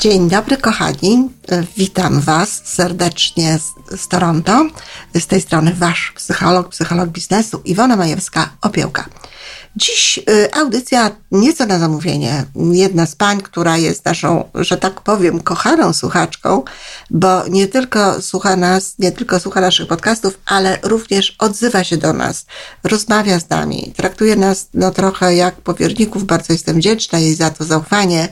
Dzień dobry, kochani. Witam Was serdecznie z, z Toronto. Z tej strony Wasz psycholog, psycholog biznesu Iwona Majewska-Opiełka. Dziś y, audycja nieco na zamówienie. Jedna z pań, która jest naszą, że tak powiem, kochaną słuchaczką, bo nie tylko słucha nas, nie tylko słucha naszych podcastów, ale również odzywa się do nas, rozmawia z nami, traktuje nas no, trochę jak powierników. Bardzo jestem wdzięczna jej za to zaufanie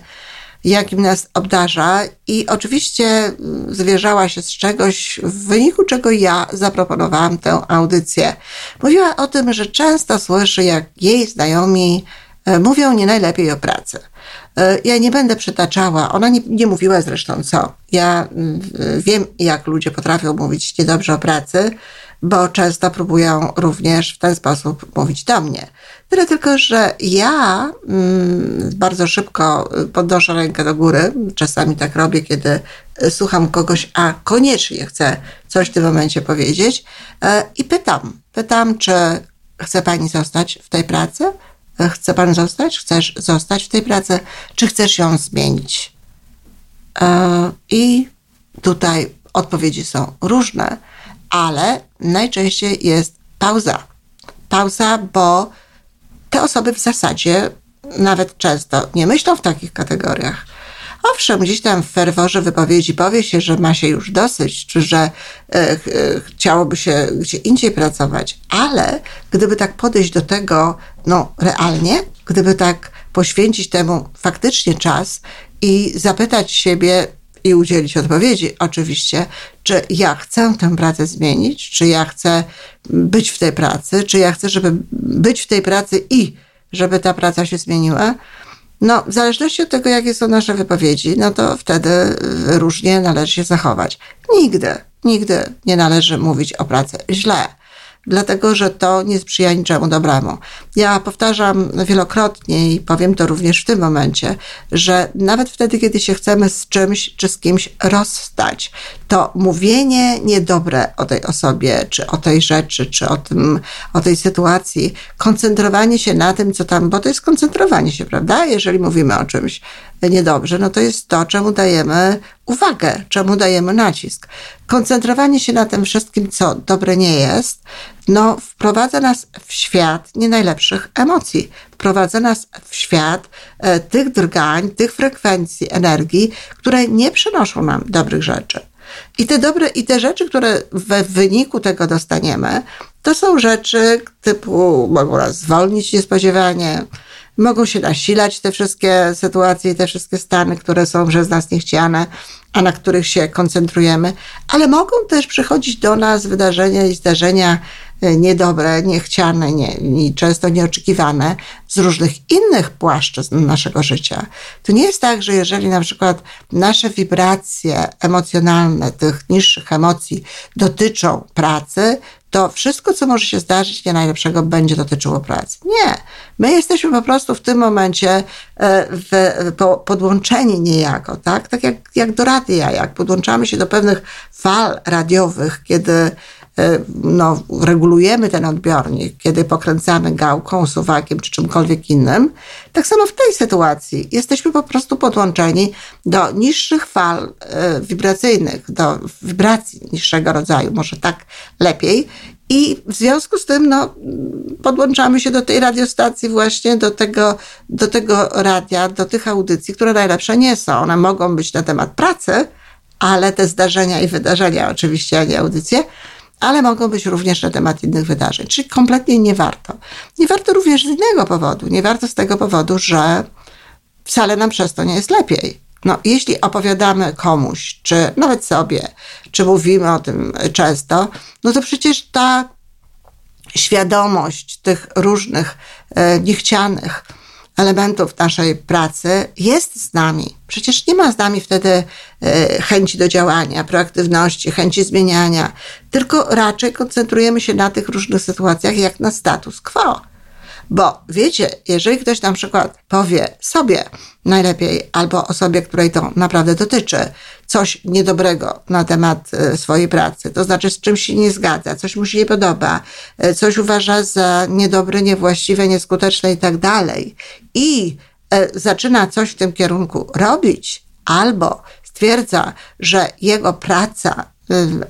jakim nas obdarza i oczywiście mm, zwierzała się z czegoś, w wyniku czego ja zaproponowałam tę audycję. Mówiła o tym, że często słyszy, jak jej znajomi e, mówią nie najlepiej o pracy. E, ja nie będę przytaczała, ona nie, nie mówiła zresztą co. Ja mm, wiem, jak ludzie potrafią mówić niedobrze o pracy, bo często próbują również w ten sposób mówić do mnie. Tyle tylko, że ja mm, bardzo szybko podnoszę rękę do góry. Czasami tak robię, kiedy słucham kogoś, a koniecznie chcę coś w tym momencie powiedzieć e, i pytam. Pytam, czy chce pani zostać w tej pracy? E, chce pan zostać? Chcesz zostać w tej pracy? Czy chcesz ją zmienić? E, I tutaj odpowiedzi są różne, ale najczęściej jest pauza. Pauza, bo te osoby w zasadzie nawet często nie myślą w takich kategoriach. Owszem, gdzieś tam w ferworze wypowiedzi powie się, że ma się już dosyć, czy że e, e, chciałoby się gdzie indziej pracować, ale gdyby tak podejść do tego, no realnie, gdyby tak poświęcić temu faktycznie czas i zapytać siebie, i udzielić odpowiedzi, oczywiście, czy ja chcę tę pracę zmienić, czy ja chcę być w tej pracy, czy ja chcę, żeby być w tej pracy i żeby ta praca się zmieniła. No, w zależności od tego, jakie są nasze wypowiedzi, no to wtedy różnie należy się zachować. Nigdy, nigdy nie należy mówić o pracy źle dlatego że to nie sprzyja niczemu dobremu. Ja powtarzam wielokrotnie i powiem to również w tym momencie, że nawet wtedy, kiedy się chcemy z czymś czy z kimś rozstać, to mówienie niedobre o tej osobie, czy o tej rzeczy, czy o, tym, o tej sytuacji, koncentrowanie się na tym, co tam, bo to jest koncentrowanie się, prawda? Jeżeli mówimy o czymś niedobrze, no to jest to, czemu dajemy uwagę, czemu dajemy nacisk. Koncentrowanie się na tym wszystkim, co dobre nie jest, no, wprowadza nas w świat nie najlepszych emocji. Wprowadza nas w świat e, tych drgań, tych frekwencji energii, które nie przynoszą nam dobrych rzeczy. I te dobre, i te rzeczy, które w wyniku tego dostaniemy, to są rzeczy typu mogą nas zwolnić niespodziewanie, mogą się nasilać te wszystkie sytuacje, te wszystkie stany, które są przez nas niechciane, a na których się koncentrujemy, ale mogą też przychodzić do nas wydarzenia i zdarzenia niedobre, niechciane nie, i często nieoczekiwane z różnych innych płaszczyzn naszego życia. To nie jest tak, że jeżeli na przykład nasze wibracje emocjonalne tych niższych emocji dotyczą pracy, to wszystko, co może się zdarzyć nie najlepszego, będzie dotyczyło pracy. Nie. My jesteśmy po prostu w tym momencie e, w, po, podłączeni niejako, tak? Tak jak, jak do radia, jak podłączamy się do pewnych fal radiowych, kiedy e, no, regulujemy ten odbiornik, kiedy pokręcamy gałką, suwakiem czy czymkolwiek innym, tak samo w tej sytuacji jesteśmy po prostu podłączeni do niższych fal e, wibracyjnych, do wibracji niższego rodzaju, może tak lepiej. I w związku z tym no, podłączamy się do tej radiostacji właśnie, do tego, do tego radia, do tych audycji, które najlepsze nie są. One mogą być na temat pracy, ale te zdarzenia i wydarzenia oczywiście, a nie audycje, ale mogą być również na temat innych wydarzeń. Czyli kompletnie nie warto. Nie warto również z innego powodu. Nie warto z tego powodu, że wcale nam przez to nie jest lepiej. No, jeśli opowiadamy komuś, czy nawet sobie, czy mówimy o tym często, no to przecież ta świadomość tych różnych e, niechcianych elementów naszej pracy jest z nami. Przecież nie ma z nami wtedy e, chęci do działania, proaktywności, chęci zmieniania, tylko raczej koncentrujemy się na tych różnych sytuacjach jak na status quo. Bo wiecie, jeżeli ktoś na przykład powie sobie najlepiej albo osobie, której to naprawdę dotyczy, coś niedobrego na temat e, swojej pracy, to znaczy z czymś się nie zgadza, coś mu się nie podoba, e, coś uważa za niedobre, niewłaściwe, nieskuteczne i tak dalej, i e, zaczyna coś w tym kierunku robić, albo stwierdza, że jego praca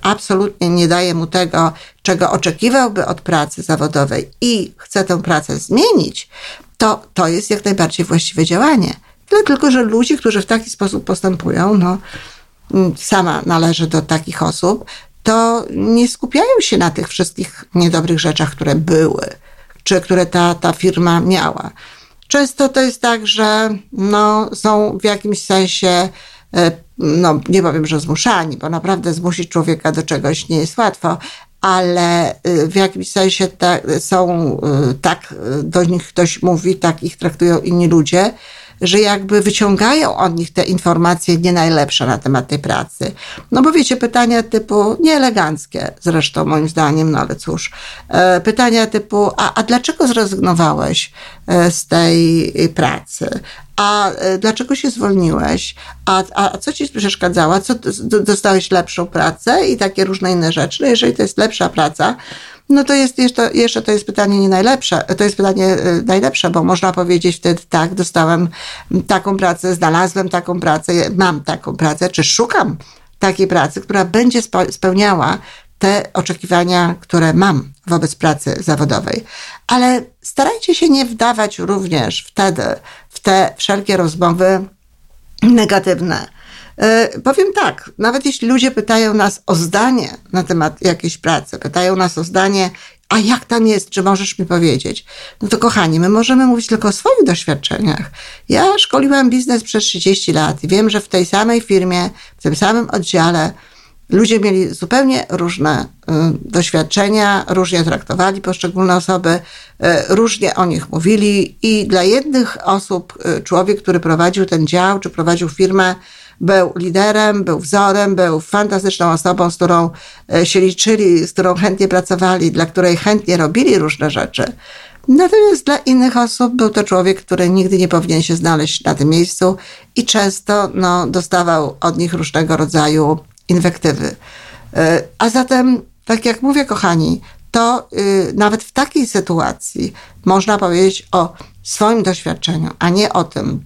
absolutnie nie daje mu tego, czego oczekiwałby od pracy zawodowej i chce tę pracę zmienić, to to jest jak najbardziej właściwe działanie. Tyle tylko, że ludzie, którzy w taki sposób postępują, no, mm, sama należy do takich osób, to nie skupiają się na tych wszystkich niedobrych rzeczach, które były, czy które ta, ta firma miała. Często to jest tak, że no, są w jakimś sensie no nie powiem, że zmuszani, bo naprawdę zmusić człowieka do czegoś nie jest łatwo, ale y, w jakimś sensie są, y, tak do nich ktoś mówi, tak ich traktują inni ludzie, że jakby wyciągają od nich te informacje nie najlepsze na temat tej pracy. No bo wiecie, pytania typu nieeleganckie zresztą moim zdaniem, no ale cóż, pytania typu, a, a dlaczego zrezygnowałeś e, z tej pracy? a e, dlaczego się zwolniłeś, a, a co ci przeszkadzało, co dostałeś lepszą pracę i takie różne inne rzeczy. No jeżeli to jest lepsza praca, no to jest jeszcze, jeszcze to jest pytanie nie najlepsze, to jest pytanie e, najlepsze, bo można powiedzieć wtedy tak, dostałem taką pracę, znalazłem taką pracę, mam taką pracę, czy szukam takiej pracy, która będzie spełniała te oczekiwania, które mam wobec pracy zawodowej. Ale starajcie się nie wdawać również wtedy w te wszelkie rozmowy negatywne. Yy, powiem tak, nawet jeśli ludzie pytają nas o zdanie na temat jakiejś pracy, pytają nas o zdanie, a jak tam jest, czy możesz mi powiedzieć? No to kochani, my możemy mówić tylko o swoich doświadczeniach. Ja szkoliłam biznes przez 30 lat i wiem, że w tej samej firmie, w tym samym oddziale Ludzie mieli zupełnie różne y, doświadczenia, różnie traktowali poszczególne osoby, y, różnie o nich mówili i dla jednych osób y, człowiek, który prowadził ten dział, czy prowadził firmę, był liderem, był wzorem, był fantastyczną osobą, z którą się liczyli, z którą chętnie pracowali, dla której chętnie robili różne rzeczy. Natomiast dla innych osób był to człowiek, który nigdy nie powinien się znaleźć na tym miejscu i często no, dostawał od nich różnego rodzaju inwektywy. E, a zatem, tak jak mówię, kochani, to y, nawet w takiej sytuacji można powiedzieć o swoim doświadczeniu, a nie o tym,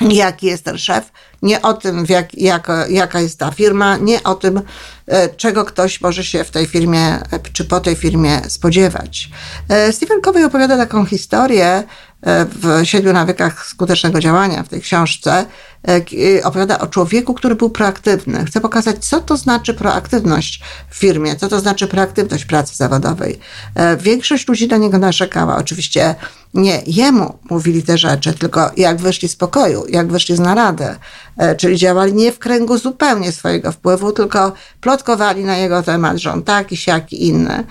jaki jest ten szef, nie o tym, jak, jak, jaka jest ta firma, nie o tym, e, czego ktoś może się w tej firmie, czy po tej firmie spodziewać. E, Stephen Covey opowiada taką historię w Siedmiu nawykach skutecznego działania, w tej książce, E, e, opowiada o człowieku, który był proaktywny. Chce pokazać, co to znaczy proaktywność w firmie, co to znaczy proaktywność pracy zawodowej. E, większość ludzi na niego narzekała. Oczywiście nie jemu mówili te rzeczy, tylko jak wyszli z pokoju, jak wyszli z narady, czyli działali nie w kręgu zupełnie swojego wpływu, tylko plotkowali na jego temat, że on taki, siaki, inny.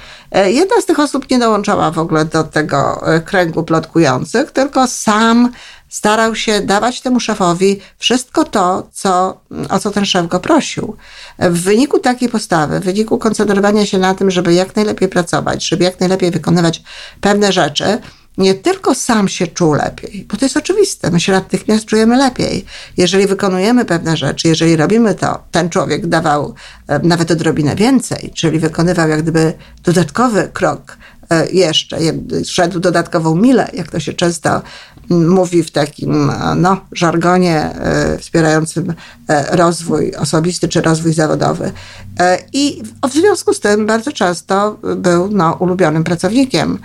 Jedna z tych osób nie dołączała w ogóle do tego kręgu plotkujących, tylko sam starał się dawać temu szefowi wszystko to, co, o co ten szef go prosił. W wyniku takiej postawy, w wyniku koncentrowania się na tym, żeby jak najlepiej pracować, żeby jak najlepiej wykonywać pewne rzeczy, nie tylko sam się czuł lepiej, bo to jest oczywiste, my się natychmiast czujemy lepiej. Jeżeli wykonujemy pewne rzeczy, jeżeli robimy to, ten człowiek dawał e, nawet odrobinę więcej, czyli wykonywał jak gdyby dodatkowy krok e, jeszcze, szedł dodatkową milę, jak to się często mówi w takim no, żargonie e, wspierającym e, rozwój osobisty czy rozwój zawodowy. E, I w związku z tym bardzo często był no, ulubionym pracownikiem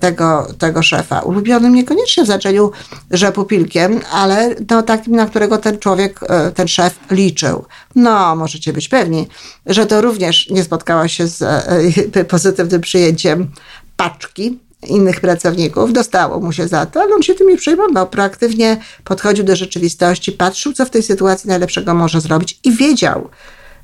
tego, tego szefa. Ulubionym niekoniecznie w znaczeniu, że pupilkiem, ale no, takim, na którego ten człowiek, ten szef liczył. No, możecie być pewni, że to również nie spotkało się z pozytywnym przyjęciem paczki innych pracowników, dostało mu się za to, ale on się tym nie przejmował. Proaktywnie podchodził do rzeczywistości, patrzył, co w tej sytuacji najlepszego może zrobić i wiedział,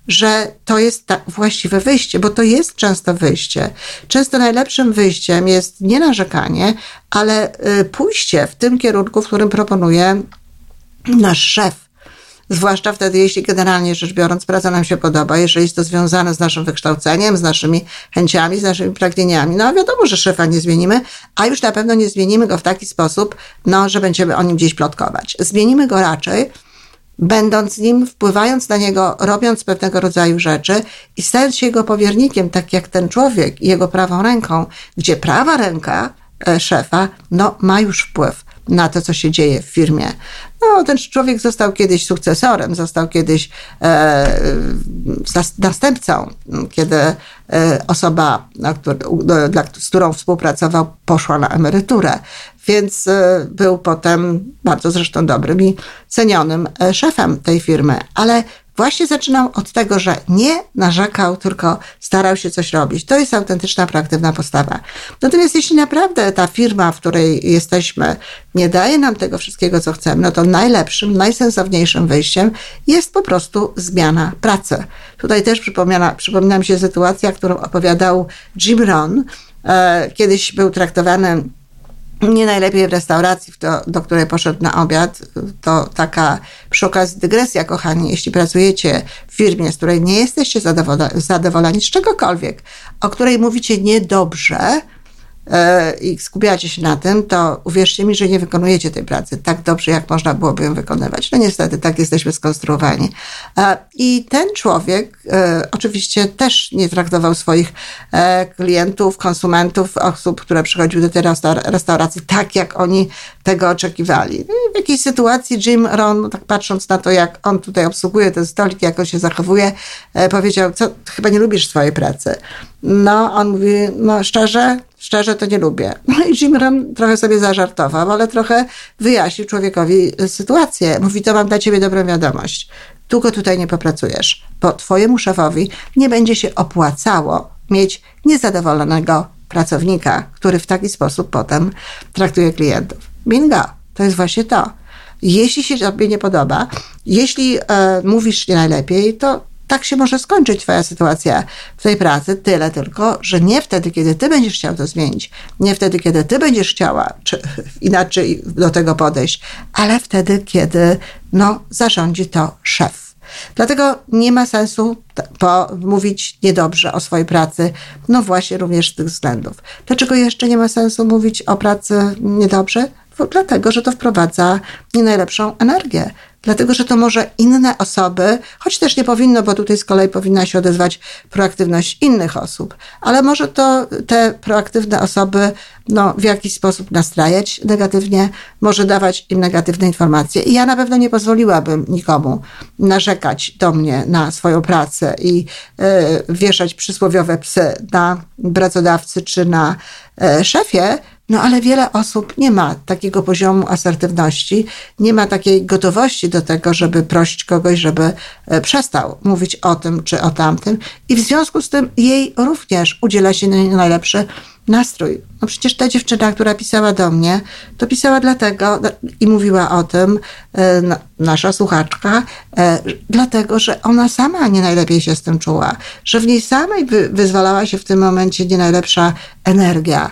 że to jest właściwe wyjście, bo to jest często wyjście. Często najlepszym wyjściem jest nie narzekanie, ale y, pójście w tym kierunku, w którym proponuje nasz szef. Zwłaszcza wtedy, jeśli generalnie rzecz biorąc praca nam się podoba, jeżeli jest to związane z naszym wykształceniem, z naszymi chęciami, z naszymi pragnieniami. No wiadomo, że szefa nie zmienimy, a już na pewno nie zmienimy go w taki sposób, no, że będziemy o nim gdzieś plotkować. Zmienimy go raczej będąc z nim, wpływając na niego, robiąc pewnego rodzaju rzeczy i stając się jego powiernikiem, tak jak ten człowiek i jego prawą ręką, gdzie prawa ręka e, szefa, no, ma już wpływ na to, co się dzieje w firmie. No, ten człowiek został kiedyś sukcesorem, został kiedyś e, następcą, kiedy e, osoba, na który, dla, z którą współpracował, poszła na emeryturę. Więc e, był potem bardzo zresztą dobrym i cenionym e, szefem tej firmy. Ale właśnie zaczynał od tego, że nie narzekał, tylko starał się coś robić. To jest autentyczna, proaktywna postawa. Natomiast jeśli naprawdę ta firma, w której jesteśmy, nie daje nam tego wszystkiego, co chcemy, no to najlepszym, najsensowniejszym wyjściem jest po prostu zmiana pracy. Tutaj też przypomina, przypomina mi się sytuacja, którą opowiadał Jim Rohn. E, kiedyś był traktowany nie najlepiej w restauracji, do, której poszedł na obiad. To taka przy okazji dygresja, kochani, jeśli pracujecie w firmie, z której nie jesteście zadowoleni z czegokolwiek, o której mówicie niedobrze, i skupiacie się na tym, to uwierzcie mi, że nie wykonujecie tej pracy tak dobrze, jak można byłoby ją wykonywać. No niestety, tak jesteśmy skonstruowani. E, I ten człowiek e, oczywiście też nie traktował swoich klientów, konsumentów, osób, które przychodziły do tej restauracji tak, jak oni tego oczekiwali. No w jakiejś sytuacji Jim Ron, tak patrząc na to, jak on tutaj obsługuje ten stolik, jak on się zachowuje, powiedział, co, chyba nie lubisz swojej pracy. No, on mówi, no szczerze, szczerze to nie lubię. No i Jim Ron trochę sobie zażartował, ale trochę wyjaśnił człowiekowi sytuację. Mówi, to mam dla ciebie dobrą wiadomość. Długo tutaj nie popracujesz, bo twojemu szefowi nie będzie się opłacało mieć niezadowolonego pracownika, który w taki sposób potem traktuje klientów. Bingo, to jest właśnie to. Jeśli się tobie nie podoba, jeśli e, mówisz nie najlepiej, to tak się może skończyć Twoja sytuacja w tej pracy, tyle tylko, że nie wtedy, kiedy Ty będziesz chciał to zmienić, nie wtedy, kiedy Ty będziesz chciała czy inaczej do tego podejść, ale wtedy, kiedy no, zarządzi to szef. Dlatego nie ma sensu mówić niedobrze o swojej pracy, no właśnie również z tych względów. Dlaczego jeszcze nie ma sensu mówić o pracy niedobrze? Dlatego, że to wprowadza nie najlepszą energię dlatego że to może inne osoby, choć też nie powinno, bo tutaj z kolei powinna się odezwać proaktywność innych osób, ale może to te proaktywne osoby no, w jakiś sposób nastrajać negatywnie, może dawać im negatywne informacje. I ja na pewno nie pozwoliłabym nikomu narzekać do mnie na swoją pracę i y, wieszać przysłowiowe psy na pracodawcy czy na y, szefie, no ale wiele osób nie ma takiego poziomu asertywności, nie ma takiej gotowości do tego, żeby prosić kogoś, żeby e, przestał mówić o tym czy o tamtym, i w związku z tym jej również udziela się najlepszy nastrój. No przecież ta dziewczyna, która pisała do mnie, to pisała dlatego i mówiła o tym, e, nasza słuchaczka, e, dlatego, że ona sama nie najlepiej się z tym czuła, że w niej samej wyzwalała się w tym momencie nie najlepsza energia,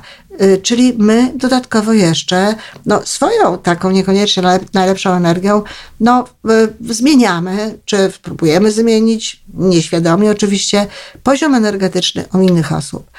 czyli my dodatkowo jeszcze no, swoją taką niekoniecznie najlepszą energią no, y, zmieniamy, czy próbujemy zmienić, nieświadomie oczywiście, poziom energetyczny u innych osób.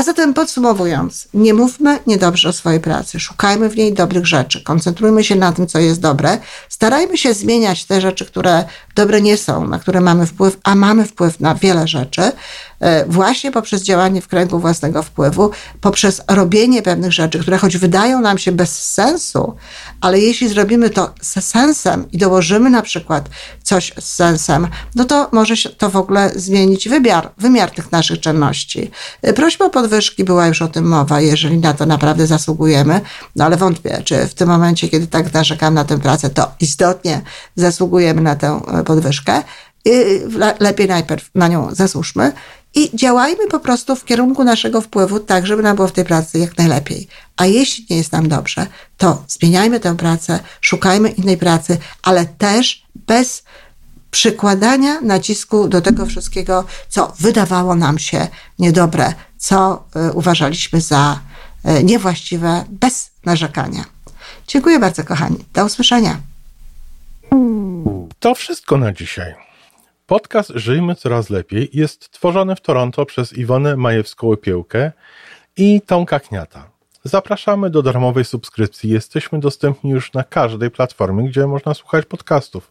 A zatem podsumowując, nie mówmy niedobrze o swojej pracy, szukajmy w niej dobrych rzeczy, koncentrujmy się na tym, co jest dobre, starajmy się zmieniać te rzeczy, które dobre nie są, na które mamy wpływ, a mamy wpływ na wiele rzeczy, E, właśnie poprzez działanie w kręgu własnego wpływu, poprzez robienie pewnych rzeczy, które choć wydają nam się bez sensu, ale jeśli zrobimy to z sensem i dołożymy na przykład coś z sensem, no to może się to w ogóle zmienić wymiar, wymiar tych naszych czynności. E, prośba o podwyżki była już o tym mowa, jeżeli na to naprawdę zasługujemy, no ale wątpię, czy w tym momencie, kiedy tak narzekam na tę pracę, to istotnie zasługujemy na tę e, podwyżkę. Lepiej najpierw na nią zasłużmy i działajmy po prostu w kierunku naszego wpływu, tak żeby nam było w tej pracy jak najlepiej. A jeśli nie jest nam dobrze, to zmieniajmy tę pracę, szukajmy innej pracy, ale też bez przykładania nacisku do tego wszystkiego, co wydawało nam się niedobre, co y, uważaliśmy za y, niewłaściwe, bez narzekania. Dziękuję bardzo, kochani. Do usłyszenia. To wszystko na dzisiaj. Podcast Żyjmy Coraz Lepiej jest tworzony w Toronto przez Iwonę Majewską-Opiełkę i Tomka Kniata. Zapraszamy do darmowej subskrypcji. Jesteśmy dostępni już na każdej platformie, gdzie można słuchać podcastów.